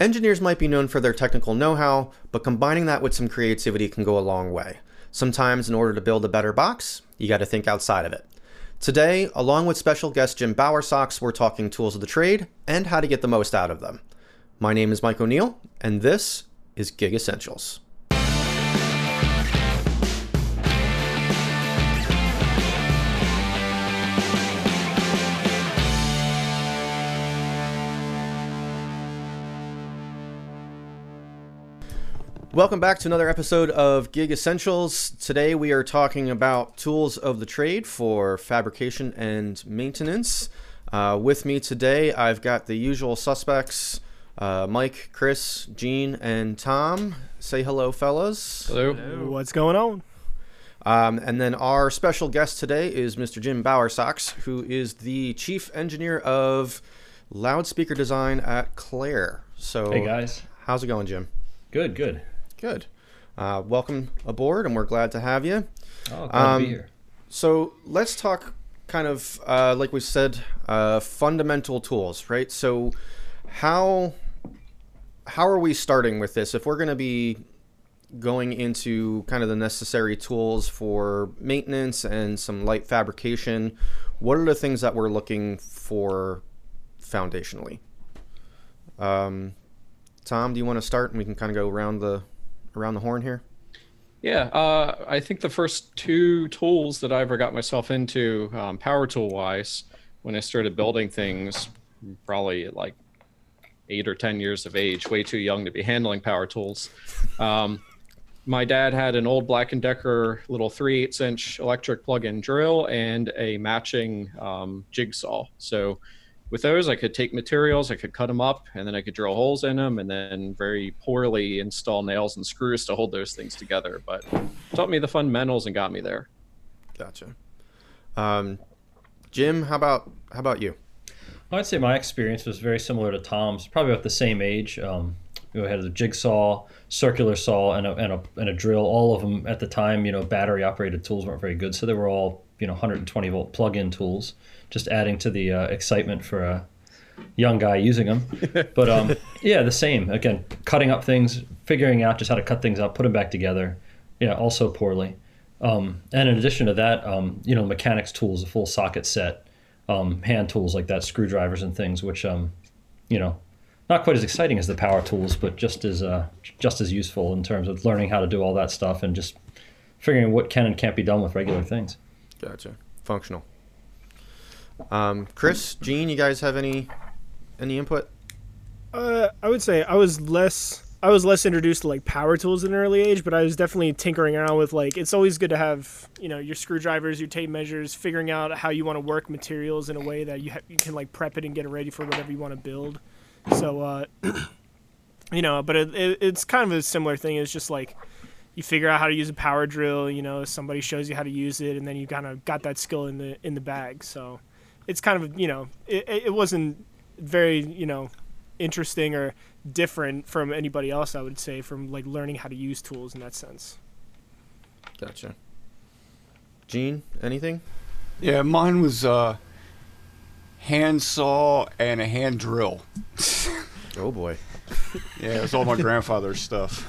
Engineers might be known for their technical know how, but combining that with some creativity can go a long way. Sometimes, in order to build a better box, you got to think outside of it. Today, along with special guest Jim Bowersox, we're talking tools of the trade and how to get the most out of them. My name is Mike O'Neill, and this is Gig Essentials. Welcome back to another episode of Gig Essentials. Today we are talking about tools of the trade for fabrication and maintenance. Uh, with me today, I've got the usual suspects uh, Mike, Chris, Gene, and Tom. Say hello, fellas. Hello. What's going on? Um, and then our special guest today is Mr. Jim Bowersox, who is the chief engineer of loudspeaker design at Clair. So, Hey guys. how's it going, Jim? Good, good. Good. Uh, welcome aboard, and we're glad to have you. Oh, glad Um, to be here. So let's talk kind of uh, like we said, uh, fundamental tools, right? So how how are we starting with this? If we're going to be going into kind of the necessary tools for maintenance and some light fabrication, what are the things that we're looking for foundationally? Um, Tom, do you want to start, and we can kind of go around the around the horn here? Yeah, uh, I think the first two tools that I ever got myself into, um, power tool wise, when I started building things, probably like eight or ten years of age, way too young to be handling power tools. Um, my dad had an old Black Decker little three eighths inch electric plug-in drill and a matching um, jigsaw. So with those, I could take materials, I could cut them up, and then I could drill holes in them, and then very poorly install nails and screws to hold those things together. But taught me the fundamentals and got me there. Gotcha. Um, Jim, how about how about you? I'd say my experience was very similar to Tom's, probably about the same age. Um, we had a jigsaw, circular saw, and a, and, a, and a drill. All of them at the time, you know, battery operated tools weren't very good. So they were all, you know, 120 volt plug in tools, just adding to the uh, excitement for a young guy using them. But um, yeah, the same. Again, cutting up things, figuring out just how to cut things up, put them back together. Yeah, also poorly. Um, and in addition to that, um, you know, mechanics tools, a full socket set, um, hand tools like that, screwdrivers and things, which, um, you know, not quite as exciting as the power tools, but just as uh, just as useful in terms of learning how to do all that stuff and just figuring what can and can't be done with regular things. Gotcha. Functional. Um, Chris, Gene, you guys have any any input? Uh, I would say I was less I was less introduced to like power tools at an early age, but I was definitely tinkering around with like it's always good to have you know your screwdrivers, your tape measures, figuring out how you want to work materials in a way that you ha- you can like prep it and get it ready for whatever you want to build. So uh, you know, but it, it, it's kind of a similar thing. It's just like you figure out how to use a power drill. You know, somebody shows you how to use it, and then you kind of got that skill in the in the bag. So it's kind of you know it, it wasn't very you know interesting or different from anybody else i would say from like learning how to use tools in that sense Gotcha. Gene, anything? Yeah, mine was uh, hand saw and a hand drill. Oh boy, Yeah, it was all my grandfather's stuff.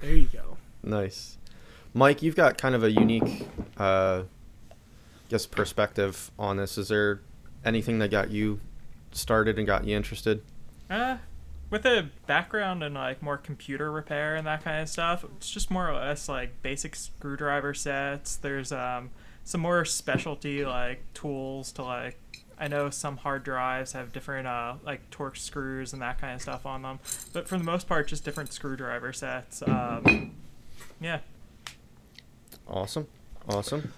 there you go nice. Mike, you've got kind of a unique, uh, guess, perspective on this. Is there anything that got you started and got you interested? Uh, with a background in like more computer repair and that kind of stuff, it's just more or less like basic screwdriver sets. There's um some more specialty like tools to like I know some hard drives have different uh like torque screws and that kind of stuff on them, but for the most part, just different screwdriver sets. Um, yeah. Awesome, awesome.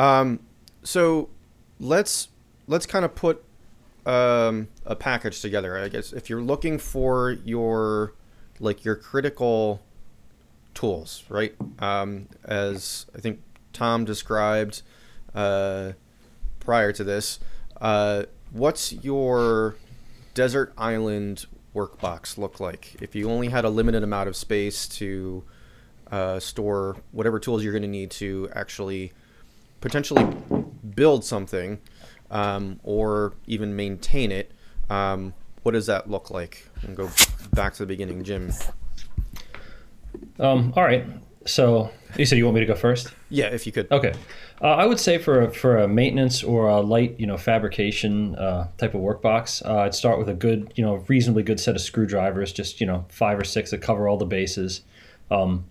Um, so let's let's kind of put um, a package together. I guess if you're looking for your like your critical tools, right? Um, as I think Tom described uh, prior to this, uh, what's your desert island workbox look like? If you only had a limited amount of space to uh, store whatever tools you're going to need to actually potentially build something um, or even maintain it, um, what does that look like? And go back to the beginning, Jim. Um, all right. So you said you want me to go first? Yeah, if you could. Okay. Uh, I would say for a, for a maintenance or a light, you know, fabrication uh, type of workbox, uh, I'd start with a good, you know, reasonably good set of screwdrivers, just you know, five or six that cover all the bases. Um,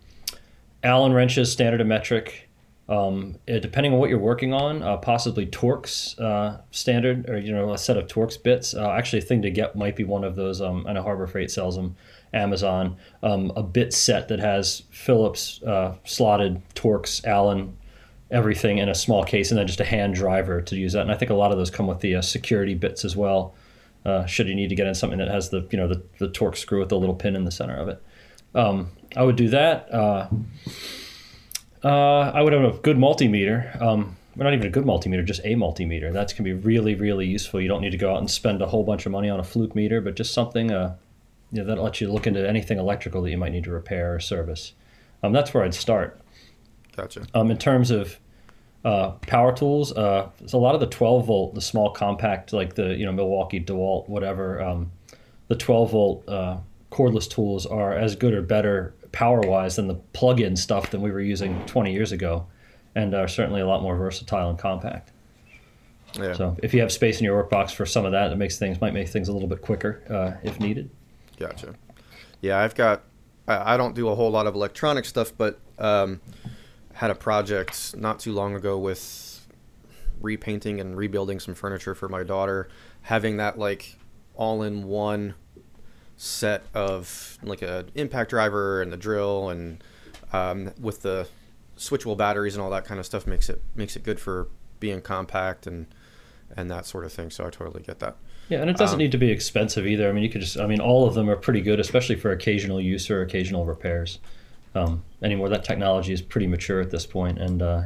Allen wrenches, standard and metric. Um, eh, depending on what you're working on, uh, possibly Torx uh, standard or you know a set of Torx bits. Uh, actually, a thing to get might be one of those. Um, I know Harbor Freight sells them. Amazon, um, a bit set that has Phillips uh, slotted Torx, Allen, everything in a small case, and then just a hand driver to use that. And I think a lot of those come with the uh, security bits as well. Uh, should you need to get in something that has the you know the, the Torx screw with the little pin in the center of it, um, I would do that. Uh, I would have a good multimeter. Um, well, not even a good multimeter, just a multimeter. That's going to be really, really useful. You don't need to go out and spend a whole bunch of money on a fluke meter, but just something uh, you know, that lets you look into anything electrical that you might need to repair or service. Um, that's where I'd start. Gotcha. Um, in terms of uh, power tools, uh, a lot of the 12 volt, the small compact, like the you know Milwaukee DeWalt, whatever. Um, the 12 volt uh, cordless tools are as good or better power wise than the plug-in stuff that we were using 20 years ago, and are certainly a lot more versatile and compact. Yeah. So if you have space in your workbox for some of that, it makes things might make things a little bit quicker uh, if needed. Gotcha. Yeah, I've got. I, I don't do a whole lot of electronic stuff, but um, had a project not too long ago with repainting and rebuilding some furniture for my daughter. Having that like all-in-one set of like a impact driver and the drill and um, with the switchable batteries and all that kind of stuff makes it makes it good for being compact and and that sort of thing. So I totally get that. Yeah, and it doesn't Um, need to be expensive either. I mean, you could just, I mean, all of them are pretty good, especially for occasional use or occasional repairs. Um, anymore, that technology is pretty mature at this point, and uh,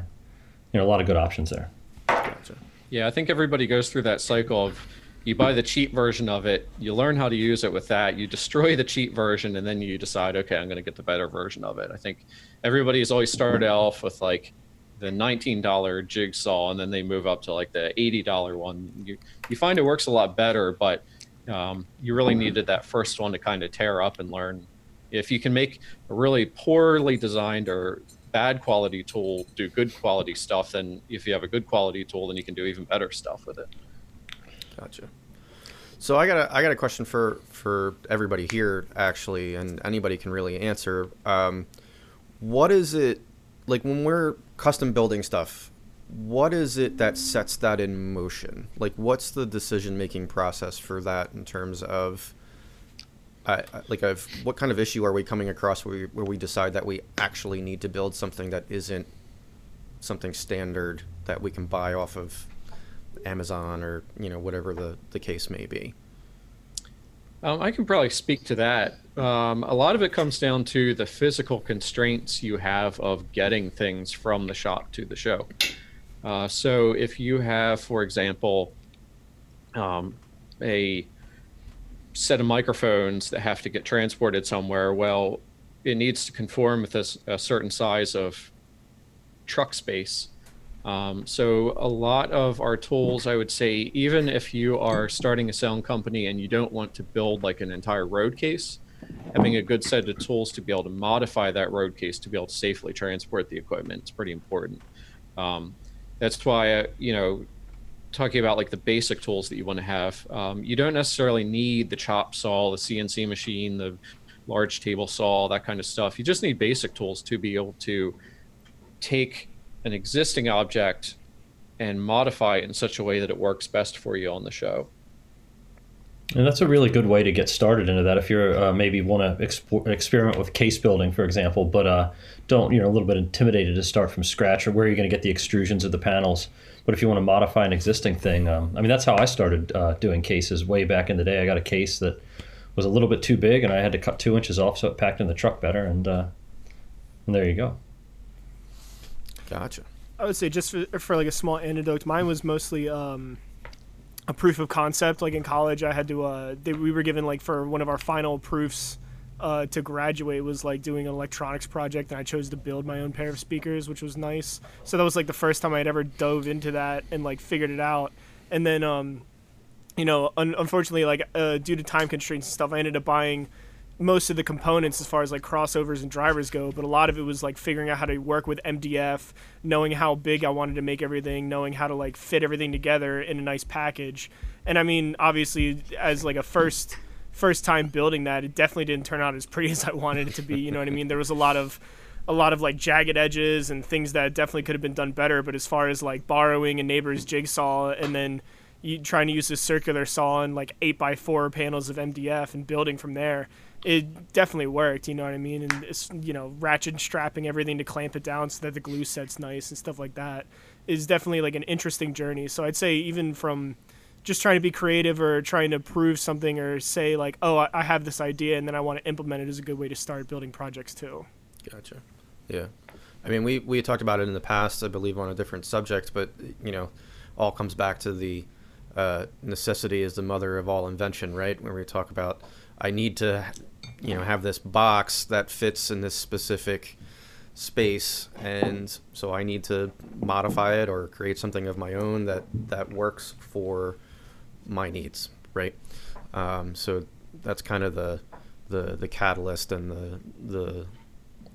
you know, a lot of good options there. Gotcha. Yeah, I think everybody goes through that cycle of you buy the cheap version of it, you learn how to use it with that, you destroy the cheap version, and then you decide, okay, I'm going to get the better version of it. I think everybody has always started off with like the $19 jigsaw, and then they move up to like the $80 one. You you find it works a lot better, but um, you really needed that first one to kind of tear up and learn. If you can make a really poorly designed or bad quality tool do good quality stuff, then if you have a good quality tool, then you can do even better stuff with it. Gotcha. So I got a I got a question for for everybody here actually, and anybody can really answer. Um, what is it like when we're custom building stuff? What is it that sets that in motion? Like, what's the decision making process for that in terms of, uh, like, what kind of issue are we coming across where we, where we decide that we actually need to build something that isn't something standard that we can buy off of Amazon or you know whatever the the case may be. Um, I can probably speak to that. Um, a lot of it comes down to the physical constraints you have of getting things from the shop to the show. Uh, so if you have, for example, um, a set of microphones that have to get transported somewhere, well, it needs to conform with a certain size of truck space. Um, so a lot of our tools, I would say, even if you are starting a sound company and you don't want to build like an entire road case, having a good set of tools to be able to modify that road case to be able to safely transport the equipment is pretty important. Um, that's why, uh, you know, talking about like the basic tools that you want to have, um, you don't necessarily need the chop saw, the CNC machine, the large table saw, that kind of stuff. You just need basic tools to be able to take an existing object and modify it in such a way that it works best for you on the show. And that's a really good way to get started into that. If you're uh, maybe want to expo- experiment with case building, for example, but uh, don't you know a little bit intimidated to start from scratch, or where are you're going to get the extrusions of the panels. But if you want to modify an existing thing, um, I mean that's how I started uh, doing cases way back in the day. I got a case that was a little bit too big, and I had to cut two inches off so it packed in the truck better, and uh, and there you go. Gotcha. I would say just for, for like a small anecdote, mine was mostly um, a proof of concept. Like in college, I had to uh, they, we were given like for one of our final proofs uh, to graduate was like doing an electronics project, and I chose to build my own pair of speakers, which was nice. So that was like the first time I'd ever dove into that and like figured it out. And then um, you know, un- unfortunately, like uh, due to time constraints and stuff, I ended up buying most of the components as far as like crossovers and drivers go, but a lot of it was like figuring out how to work with MDF, knowing how big I wanted to make everything, knowing how to like fit everything together in a nice package. And I mean, obviously, as like a first first time building that, it definitely didn't turn out as pretty as I wanted it to be. You know what I mean? There was a lot of a lot of like jagged edges and things that definitely could have been done better. But as far as like borrowing a neighbor's jigsaw and then you trying to use this circular saw and like eight by four panels of MDF and building from there, it definitely worked. You know what I mean? And it's you know ratchet strapping everything to clamp it down so that the glue set's nice and stuff like that is definitely like an interesting journey. So I'd say even from just trying to be creative or trying to prove something or say like, oh, I- have this idea and then I want to implement it is a good way to start building projects too. Gotcha. Yeah. I mean, we, we talked about it in the past, I believe, on a different subject, but, you know, all comes back to the uh, necessity is the mother of all invention, right? When we talk about, I need to, you know, have this box that fits in this specific space, and so I need to modify it or create something of my own that, that works for my needs, right? Um, so that's kind of the, the, the catalyst and the, the,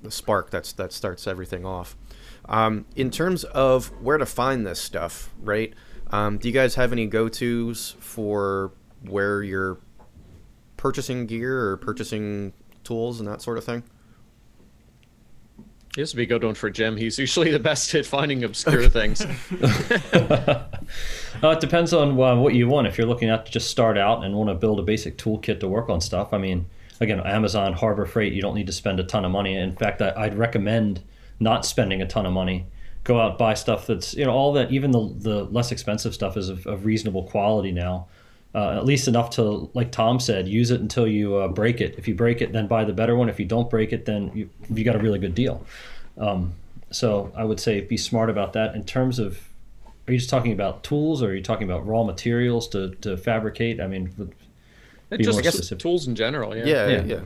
the spark that's that starts everything off. Um, in terms of where to find this stuff, right? Um, do you guys have any go-tos for where you're purchasing gear or purchasing tools and that sort of thing? This would be a good one for Jim. He's usually the best at finding obscure things. Uh, it depends on uh, what you want. If you're looking at to just start out and want to build a basic toolkit to work on stuff, I mean, again, Amazon, Harbor Freight, you don't need to spend a ton of money. In fact, I, I'd recommend not spending a ton of money. Go out buy stuff that's you know all that even the the less expensive stuff is of, of reasonable quality now. Uh, at least enough to, like Tom said, use it until you uh, break it. If you break it, then buy the better one. If you don't break it, then you you got a really good deal. Um, so I would say be smart about that. In terms of, are you just talking about tools, or are you talking about raw materials to, to fabricate? I mean, with- It Be just more just specific. tools in general. Yeah. Yeah, yeah. Yeah.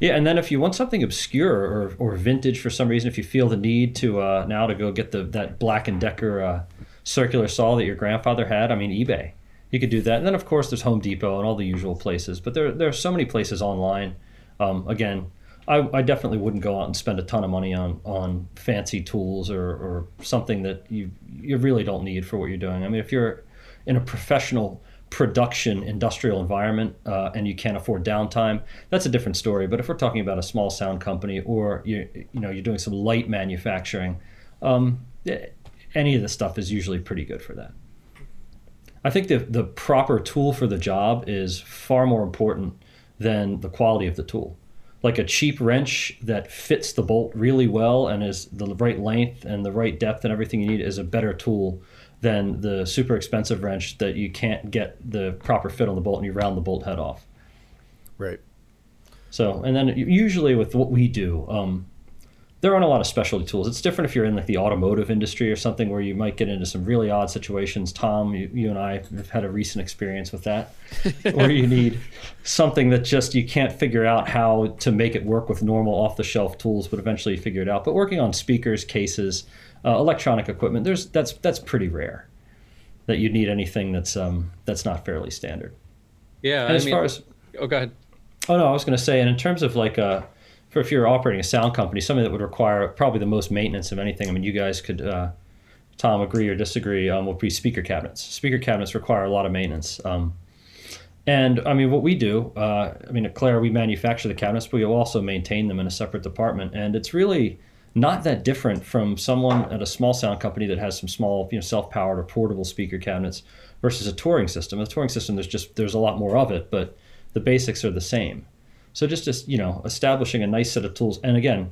yeah, and then if you want something obscure or, or vintage for some reason, if you feel the need to uh, now to go get the that Black and Decker uh, circular saw that your grandfather had, I mean eBay, you could do that. And then of course there's Home Depot and all the usual places, but there there are so many places online. Um, again, I, I definitely wouldn't go out and spend a ton of money on on fancy tools or, or something that you you really don't need for what you're doing. I mean, if you're in a professional production industrial environment uh, and you can't afford downtime, that's a different story. But if we're talking about a small sound company or you you know you're doing some light manufacturing, um, eh, any of the stuff is usually pretty good for that. I think the the proper tool for the job is far more important than the quality of the tool. Like a cheap wrench that fits the bolt really well and is the right length and the right depth and everything you need is a better tool than the super expensive wrench that you can't get the proper fit on the bolt and you round the bolt head off. Right. So, and then usually with what we do, um, there aren't a lot of specialty tools. It's different if you're in like the automotive industry or something where you might get into some really odd situations. Tom, you, you and I have had a recent experience with that, where you need something that just you can't figure out how to make it work with normal off-the-shelf tools, but eventually you figure it out. But working on speakers, cases, uh, electronic equipment, there's that's that's pretty rare that you need anything that's um, that's not fairly standard. Yeah. And I as mean, far as oh, go ahead. Oh no, I was going to say, and in terms of like, uh, for if you're operating a sound company, something that would require probably the most maintenance of anything. I mean, you guys could, uh, Tom, agree or disagree, um, would be speaker cabinets. Speaker cabinets require a lot of maintenance. Um, and I mean, what we do, uh, I mean, at Clair, we manufacture the cabinets, but we also maintain them in a separate department. And it's really not that different from someone at a small sound company that has some small, you know, self-powered or portable speaker cabinets versus a touring system. A touring system, there's just there's a lot more of it, but the basics are the same. So just just you know, establishing a nice set of tools. And again,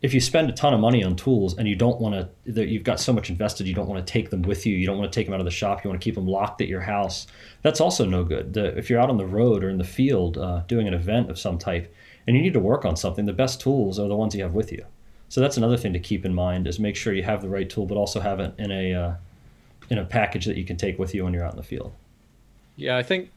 if you spend a ton of money on tools and you don't want to, you've got so much invested, you don't want to take them with you. You don't want to take them out of the shop. You want to keep them locked at your house. That's also no good. The, if you're out on the road or in the field uh, doing an event of some type, and you need to work on something, the best tools are the ones you have with you. So that's another thing to keep in mind is make sure you have the right tool, but also have it in a uh, in a package that you can take with you when you're out in the field. Yeah, I think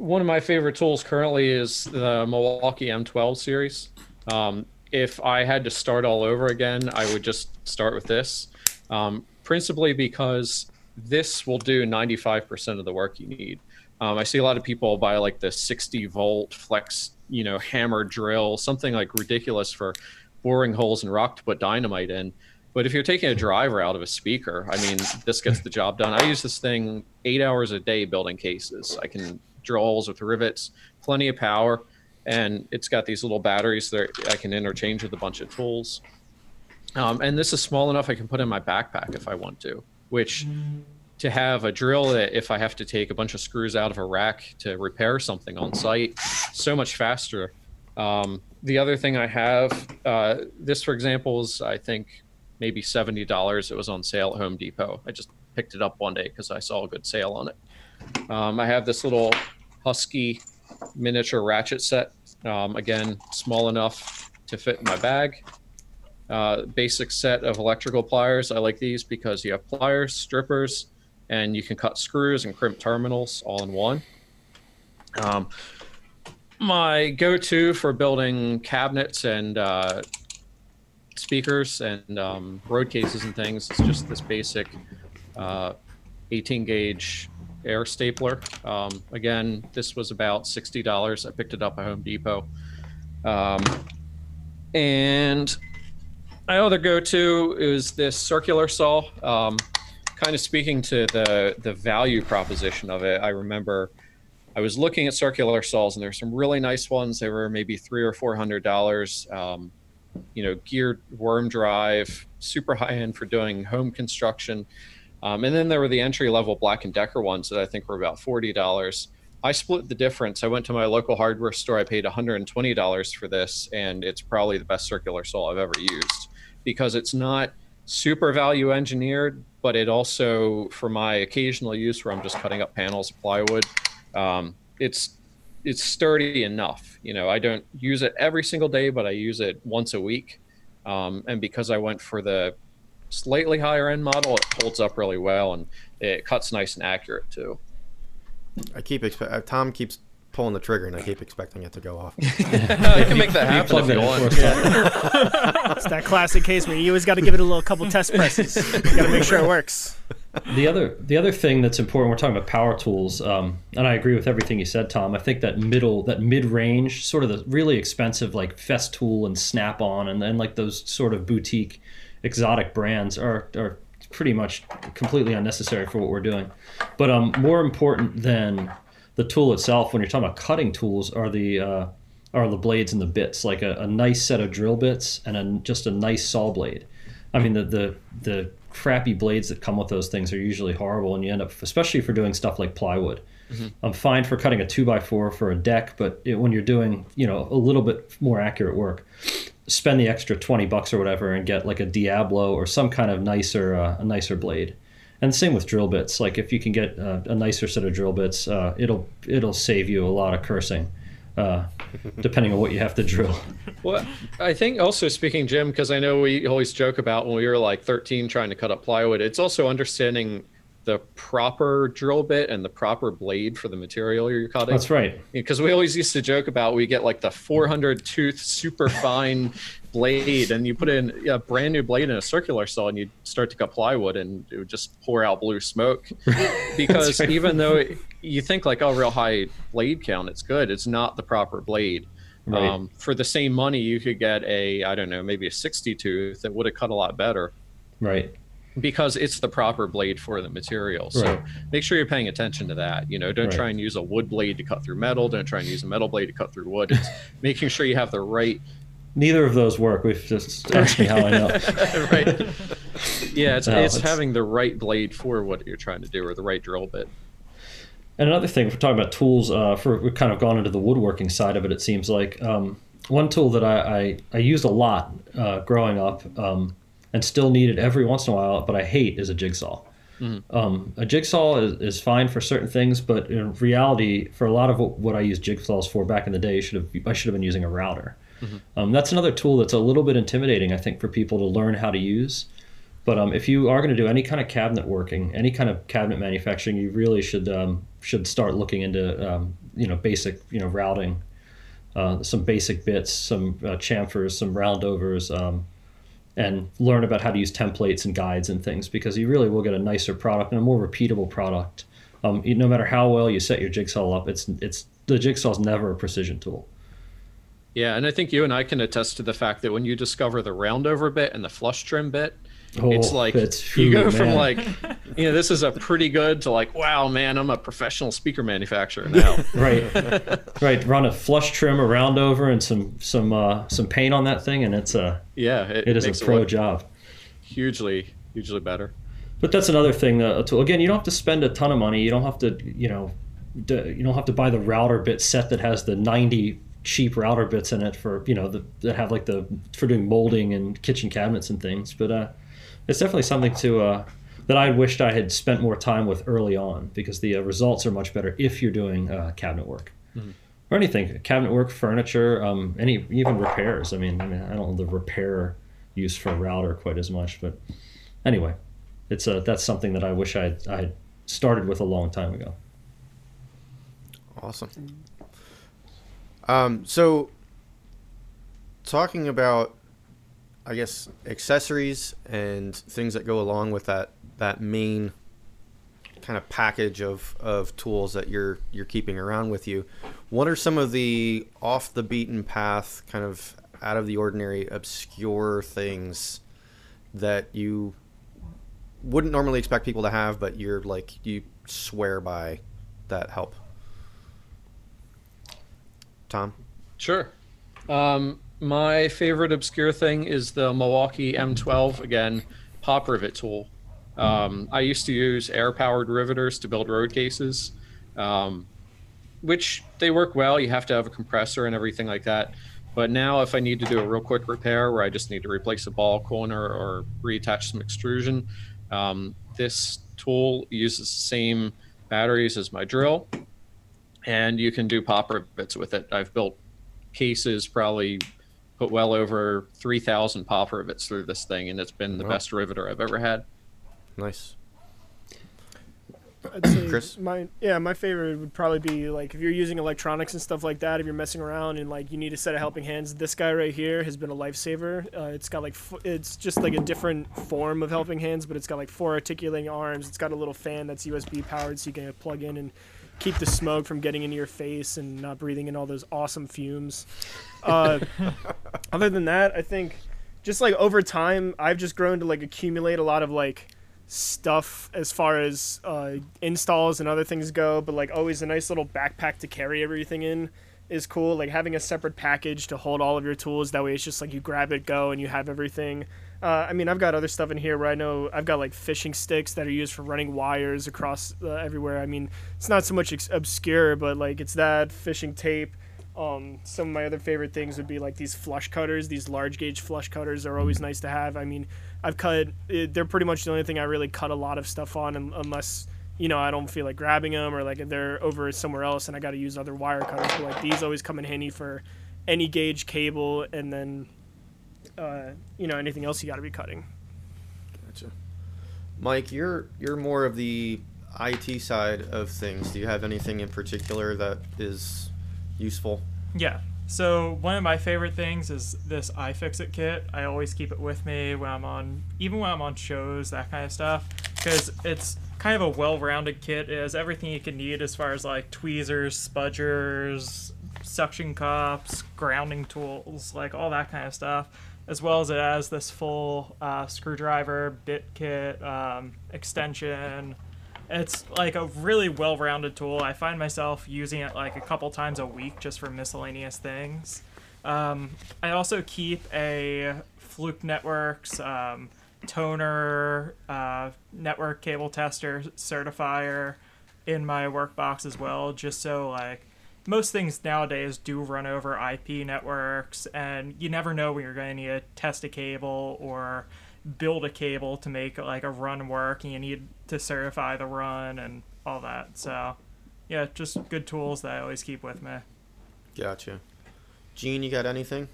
one of my favorite tools currently is the Milwaukee M12 series. Um, if I had to start all over again, I would just start with this, um, principally because this will do 95% of the work you need. Um, I see a lot of people buy like the 60 volt flex, you know, hammer drill, something like ridiculous for boring holes in rock to put dynamite in. But if you're taking a driver out of a speaker, I mean, this gets the job done. I use this thing eight hours a day building cases. I can drill holes with rivets, plenty of power, and it's got these little batteries that I can interchange with a bunch of tools. Um, and this is small enough I can put in my backpack if I want to, which to have a drill that if I have to take a bunch of screws out of a rack to repair something on site, so much faster. Um, the other thing I have, uh, this for example is I think maybe seventy dollars. It was on sale at Home Depot. I just picked it up one day because I saw a good sale on it. Um, I have this little Husky miniature ratchet set. Um, again, small enough to fit in my bag. Uh, basic set of electrical pliers. I like these because you have pliers, strippers, and you can cut screws and crimp terminals all in one. Um, my go-to for building cabinets and uh, speakers and um, road cases and things is just this basic uh, 18 gauge air stapler. Um, again, this was about $60. I picked it up at Home Depot. Um, and my other go-to is this circular saw. Um, kind of speaking to the the value proposition of it, I remember I was looking at circular saws, and there's some really nice ones. They were maybe three or four hundred dollars. Um, you know, geared worm drive, super high end for doing home construction. Um, and then there were the entry level Black and Decker ones that I think were about forty dollars. I split the difference. I went to my local hardware store. I paid $120 for this, and it's probably the best circular saw I've ever used because it's not super value engineered, but it also, for my occasional use where I'm just cutting up panels of plywood, um, it's it's sturdy enough. You know, I don't use it every single day, but I use it once a week. Um, and because I went for the slightly higher end model, it holds up really well and it cuts nice and accurate too. I keep expect uh, Tom keeps pulling the trigger, and I keep expecting it to go off. I can make that happen if you want. for. It's that classic case where you always got to give it a little couple test presses. Got to make sure it works. The other the other thing that's important, we're talking about power tools, um, and I agree with everything you said, Tom. I think that middle, that mid range, sort of the really expensive like Festool and Snap On, and then like those sort of boutique, exotic brands are are pretty much completely unnecessary for what we're doing. But um, more important than the tool itself, when you're talking about cutting tools, are the uh, are the blades and the bits, like a, a nice set of drill bits and a, just a nice saw blade. I mean, the, the the crappy blades that come with those things are usually horrible, and you end up, especially for doing stuff like plywood. I'm fine for cutting a two by four for a deck, but it, when you're doing, you know, a little bit more accurate work, spend the extra twenty bucks or whatever and get like a Diablo or some kind of nicer uh, a nicer blade. And same with drill bits. Like if you can get uh, a nicer set of drill bits, uh, it'll it'll save you a lot of cursing, uh, depending on what you have to drill. Well, I think also speaking, Jim, because I know we always joke about when we were like 13 trying to cut up plywood, it's also understanding the proper drill bit and the proper blade for the material you're cutting. That's right. Because we always used to joke about we get like the 400 tooth super fine blade, and you put in a brand new blade in a circular saw, and you start to cut plywood, and it would just pour out blue smoke. Because right. even though it, you think like oh, real high blade count, it's good. It's not the proper blade. Right. Um, for the same money, you could get a I don't know maybe a 60 tooth that would have cut a lot better Right. Because it's the proper blade for the material. So Right. make sure you're paying attention to that. You know, don't Right. try and use a wood blade to cut through metal. Don't try and use a metal blade to cut through wood. It's making sure you have the right, Neither of those work. We've just asked me how I know. right. Yeah, it's No, it's it's- having the right blade for what you're trying to do or the right drill bit. And another thing, if we're talking about tools, uh, for we've kind of gone into the woodworking side of it. It seems like um, one tool that I, I, I used a lot uh, growing up um, and still need it every once in a while, but I hate is a jigsaw. Um, a jigsaw is, is fine for certain things, but in reality, for a lot of what, I use jigsaws for back in the day, should have I should have been using a router. Um, that's another tool that's a little bit intimidating, I think, for people to learn how to use. But um, if you are going to do any kind of cabinet working, any kind of cabinet manufacturing, you really should um, should start looking into um, you know basic you know routing, uh, some basic bits, some uh, chamfers, some roundovers, um, and learn about how to use templates and guides and things because you really will get a nicer product and a more repeatable product Um, no matter how well you set your jigsaw up, it's it's the jigsaw's never a precision tool. Yeah, and I think you and I can attest to the fact that when you discover the roundover bit and the flush trim bit, Oh, it's like it's- you go ooh, from like, you know, this is a pretty good to like, wow, man, I'm a professional speaker manufacturer now. right, right. Run a flush trim, a round over, and some some uh, some paint on that thing, and it's a yeah, it, it is a pro job. hugely, hugely better. But that's another thing. Uh, to, again, you don't have to spend a ton of money. You don't have to, you know, d- you don't have to buy the router bit set that has the ninety cheap router bits in it for you know the, that have like the for doing molding and kitchen cabinets and things. But uh, it's definitely something to uh, that I wished I had spent more time with early on because the uh, results are much better if you're doing uh, cabinet work. Or anything, cabinet work, furniture, um, any even repairs. I mean, I mean, I don't know the repair use for a router quite as much, but anyway, it's a that's something that I wish I I had started with a long time ago. Awesome. Um, so, talking about, I guess, accessories and things that go along with that that main kind of package of, of tools that you're you're keeping around with you. What are some of the off the beaten path, kind of out of the ordinary, obscure things that you wouldn't normally expect people to have, but you're like you swear by that help? Tom? Sure. Um, my favorite obscure thing is the Milwaukee M12 again pop rivet tool. Um, I used to use air powered riveters to build road cases, um, which they work well. You have to have a compressor and everything like that. But now, if I need to do a real quick repair where I just need to replace a ball corner or reattach some extrusion, um, this tool uses the same batteries as my drill, and you can do pop rivets with it. I've built cases, probably put well over 3,000 pop rivets through this thing, and it's been the Wow. best riveter I've ever had. Nice. I'd say Chris? my yeah, my favorite would probably be like if you're using electronics and stuff like that. If you're messing around and like you need a set of helping hands, this guy right here has been a lifesaver. Uh, it's got like f- it's just like a different form of helping hands, but it's got like four articulating arms. It's got a little fan that's USB powered, so you can plug in and keep the smoke from getting into your face and not breathing in all those awesome fumes. Uh, other than that, I think just like over time, I've just grown to like accumulate a lot of like stuff as far as uh, installs and other things go, but like always a nice little backpack to carry everything in is cool. Like having a separate package to hold all of your tools. That way, it's just like you grab it, go, and you have everything. Uh, I mean, I've got other stuff in here where I know I've got like fishing sticks that are used for running wires across uh, everywhere. I mean, it's not so much ex- obscure, but like it's that fishing tape. Um, some of my other favorite things would be like these flush cutters. These large gauge flush cutters are always nice to have. I mean, I've cut. It, they're pretty much the only thing I really cut a lot of stuff on, un- unless you know I don't feel like grabbing them or like they're over somewhere else and I got to use other wire cutters. But like these always come in handy for any gauge cable and then uh, you know anything else you got to be cutting. Gotcha. Mike, you're you're more of the IT side of things. Do you have anything in particular that is useful? Yeah. So one of my favorite things is this iFixit kit. I always keep it with me when I'm on, even when I'm on shows, that kind of stuff, because it's kind of a well-rounded kit. It has everything you can need as far as like tweezers, spudgers, suction cups, grounding tools, like all that kind of stuff, as well as it has this full uh, screwdriver, bit kit, um, extension, it's like a really well-rounded tool. I find myself using it like a couple times a week just for miscellaneous things. Um, I also keep a Fluke Networks um, toner, uh, network cable tester certifier in my work box as well, just so like most things nowadays do run over IP networks, and you never know when you're going to need to test a cable or build a cable to make like a run work, and you need to certify the run and all that. So, yeah, just good tools that I always keep with me. Gotcha. Gene, you got anything?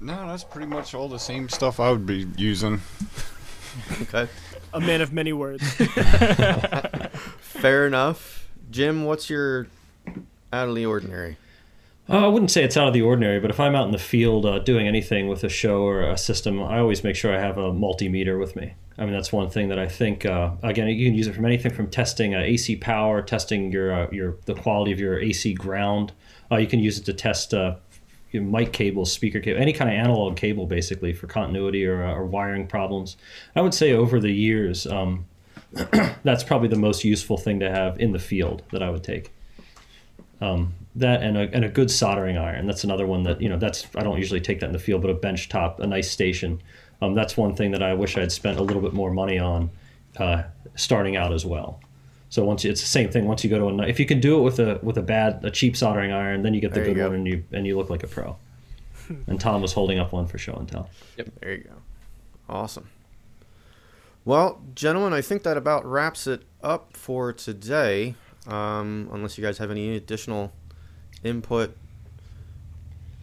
No, that's pretty much all the same stuff I would be using. Okay. A man of many words. Fair enough. Jim, what's your out of the ordinary? Uh, I wouldn't say it's out of the ordinary, but if I'm out in the field uh, doing anything with a show or a system, I always make sure I have a multimeter with me. I mean, that's one thing that I think. Uh, again, you can use it from anything from testing uh, AC power, testing your uh, your the quality of your AC ground. Uh, you can use it to test your mic cables, speaker cable, any kind of analog cable, basically for continuity or, or wiring problems. I would say over the years, um, that's probably the most useful thing to have in the field that I would take. Um, that and a, and a good soldering iron. That's another one that you know. That's I don't usually take that in the field, but a bench top, a nice station. Um, that's one thing that I wish I had spent a little bit more money on uh, starting out as well. So once you, it's the same thing. Once you go to a, if you can do it with a with a bad a cheap soldering iron, then you get the There good go. one and you and you look like a pro. and Tom was holding up one for show and tell. Yep. There you go. Awesome. Well, gentlemen, I think that about wraps it up for today. Um, unless you guys have any additional input.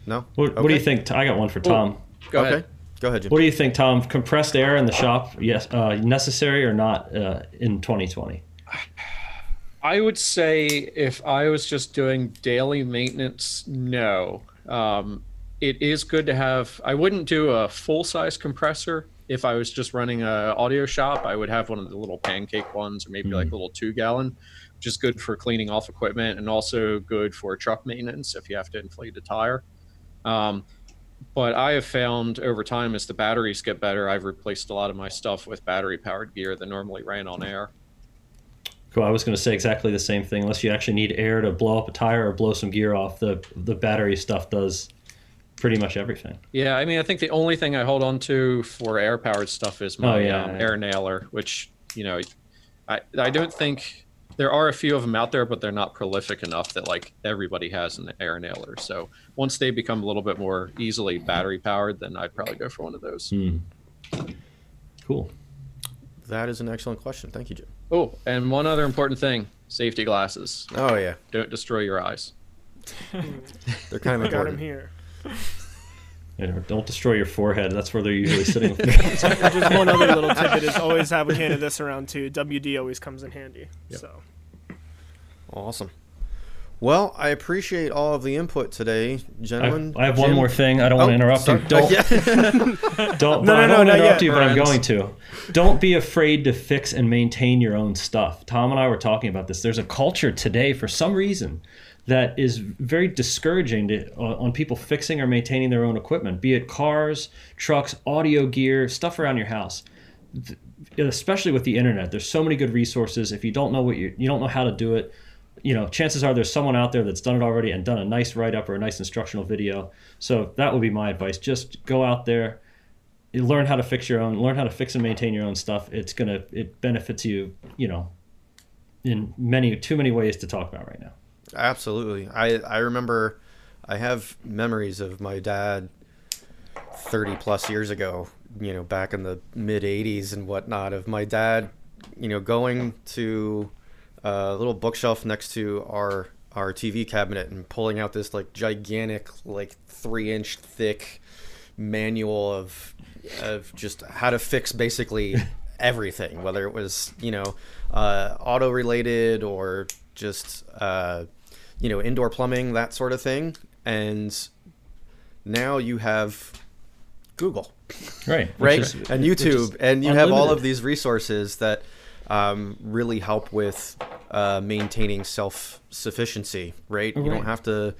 No. What, what do you think? I got one for Tom. Go okay. ahead. Go ahead, Jim. What do you think, Tom? Compressed air in the shop, yes, uh, necessary or not uh, in 2020? I would say if I was just doing daily maintenance, no. Um, it is good to have. I wouldn't do a full size compressor if I was just running a audio shop. I would have one of the little pancake ones, or maybe like a little two gallon, which is good for cleaning off equipment and also good for truck maintenance if you have to inflate a tire. Um, but I have found over time as the batteries get better, I've replaced a lot of my stuff with battery powered gear that normally ran on air. Cool. I was going to say exactly the same thing. Unless you actually need air to blow up a tire or blow some gear off, the the battery stuff does pretty much everything. Yeah, I mean, I think the only thing I hold on to for air powered stuff is my Oh, yeah, um, yeah. air nailer, which you know, I I don't think there are a few of them out there, but they're not prolific enough that like everybody has an air nailer. So once they become a little bit more easily battery powered, then I'd probably go for one of those. Hmm. Cool. That is an excellent question. Thank you, Jim. Oh, and one other important thing: safety glasses. Oh yeah, Don't destroy your eyes. they're kind of important. Got him important. here. Yeah, don't destroy your forehead. That's where they're usually sitting. Just one other little tidbit is always have a can of this around too. WD always comes in handy. So Awesome. Well, I appreciate all of the input today, gentlemen. I have one more thing. I don't want to Oh, interrupt sorry. you. Don't Yeah. don't. No, I don't no, no, want to interrupt yet. you, but I'm going to. Don't be afraid to fix and maintain your own stuff. Tom and I were talking about this. There's a culture today, for some reason, that is very discouraging to, uh, on people fixing or maintaining their own equipment, be it cars, trucks, audio gear, stuff around your house. Especially with the internet, there's so many good resources. If you don't know what you you don't know how to do it, you know, chances are there's someone out there that's done it already and done a nice write up or a nice instructional video. So that would be my advice. Just go out there, learn how to fix your own, learn how to fix and maintain your own stuff. It's gonna it benefits you, you know, in many too many ways to talk about right now. Absolutely. I I remember I have memories of my dad 30 plus years ago, you know, back in the mid 80s and whatnot of my dad, you know, going to a little bookshelf next to our our TV cabinet and pulling out this like gigantic like 3 inch thick manual of of just how to fix basically everything, whether it was you know uh, auto related or just uh, you know indoor plumbing that sort of thing. And now you have Google, Right. right, is- and YouTube, and you have all of these resources that um, really help with uh, maintaining self sufficiency. Right, you don't have to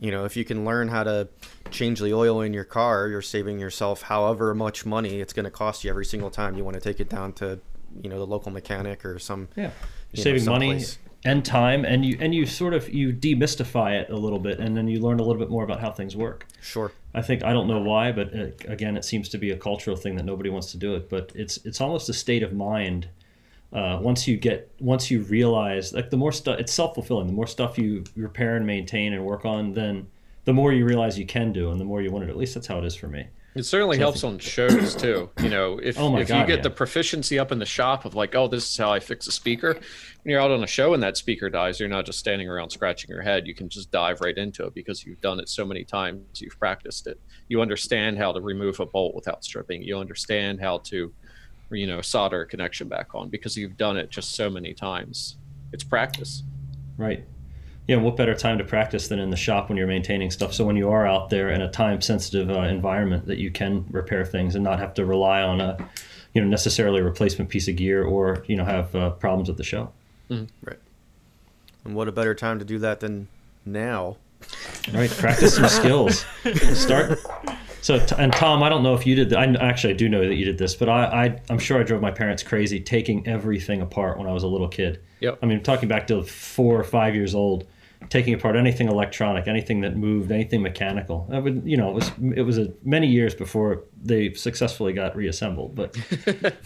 you know if you can learn how to change the oil in your car you're saving yourself however much money it's going to cost you every single time you want to take it down to you know the local mechanic or some Yeah, you you're know, saving money someplace. And time, and you and you sort of you demystify it a little bit, and then you learn a little bit more about how things work. sure I think I don't know why, but uh, again, it seems to be a cultural thing that nobody wants to do it. But it's it's almost a state of mind. Uh, once you get once you realize like the more stuff it's self fulfilling. The more stuff you repair and maintain and work on, then the more you realize you can do, and the more you want it. At least that's how it is for me. It certainly helps on shows too. You know, if Oh if you get yeah. the proficiency up in the shop of like, oh, this is how I fix a speaker. When you're out on a show and that speaker dies, you're not just standing around scratching your head. You can just dive right into it because you've done it so many times. You've practiced it. You understand how to remove a bolt without stripping. You understand how to, you know, solder a connection back on because you've done it just so many times. It's practice. Right. Yeah, what better time to practice than in the shop when you're maintaining stuff? So when you are out there in a time-sensitive uh, environment, that you can repair things and not have to rely on a, you know, necessarily a replacement piece of gear or you know have uh, problems at the show. Right. And what a better time to do that than now? Right, practice some skills. Start. So, and Tom, I don't know if you did. th- I actually I do know that you did this, but I, I I'm sure I drove my parents crazy taking everything apart when I was a little kid. Yep. I mean, talking back to four or five years old, taking apart anything electronic, anything that moved, anything mechanical. I would, you know, it was it was a, many years before they successfully got reassembled. But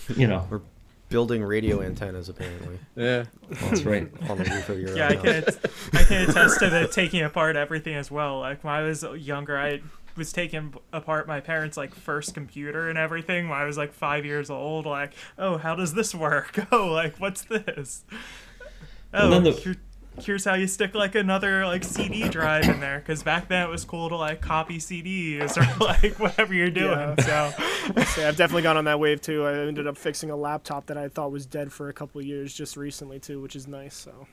you know, We're Building radio antennas, apparently, Yeah. that's right. on the roof of your Yeah, I can, att- I can attest to the taking apart everything as well. Like when I was younger, I was taking apart my parents' like first computer and everything when I was like five years old. Like, oh, how does this work? Oh, like what's this? Oh, then the- here- here's how you stick like another like CD drive in there. Because back then it was cool to like copy CDs or like whatever you're doing. So So I've definitely gone on that wave too. I ended up fixing a laptop that I thought was dead for a couple years just recently too, which is nice. So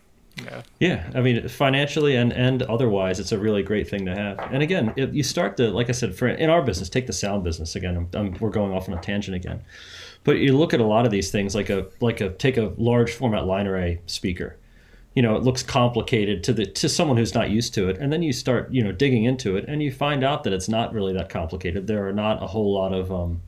yeah. Yeah, I mean, financially and and otherwise, it's a really great thing to have. And again, if you start to, like I said, for in our business, take the sound business again. I'm, I'm, we're going off on a tangent again, but you look at a lot of these things, like a like a take a large format line array speaker. You know, it looks complicated to the to someone who's not used to it, and then you start you know digging into it, and you find out that it's not really that complicated. There are not a whole lot of um,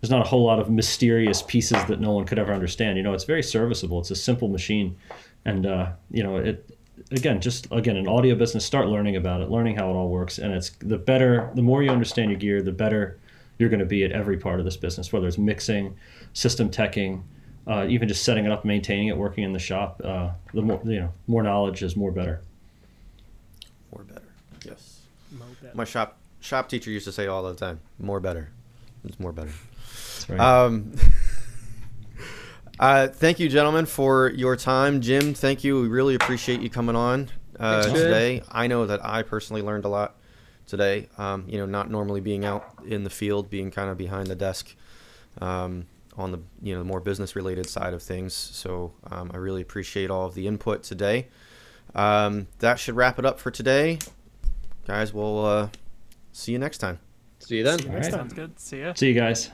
there's not a whole lot of mysterious pieces that no one could ever understand. You know, it's very serviceable. It's a simple machine, and uh, you know it. Again, just again, an audio business. Start learning about it, learning how it all works, and it's the better, the more you understand your gear, the better you're going to be at every part of this business. Whether it's mixing, system teching, uh, even just setting it up, maintaining it, working in the shop. Uh, the more you know, more knowledge is more better. More better. Yes. Mo bet. My shop shop teacher used to say all the time, "More better." It's more better. That's right. Um, uh, thank you, gentlemen, for your time. Jim, thank you. We really appreciate you coming on uh, today. I know that I personally learned a lot today. Um, you know, not normally being out in the field, being kind of behind the desk um, on the you know more business related side of things. So um, I really appreciate all of the input today. Um, that should wrap it up for today, guys. We'll uh, see you next time. See you then. all right. Sounds good. See ya. See you guys.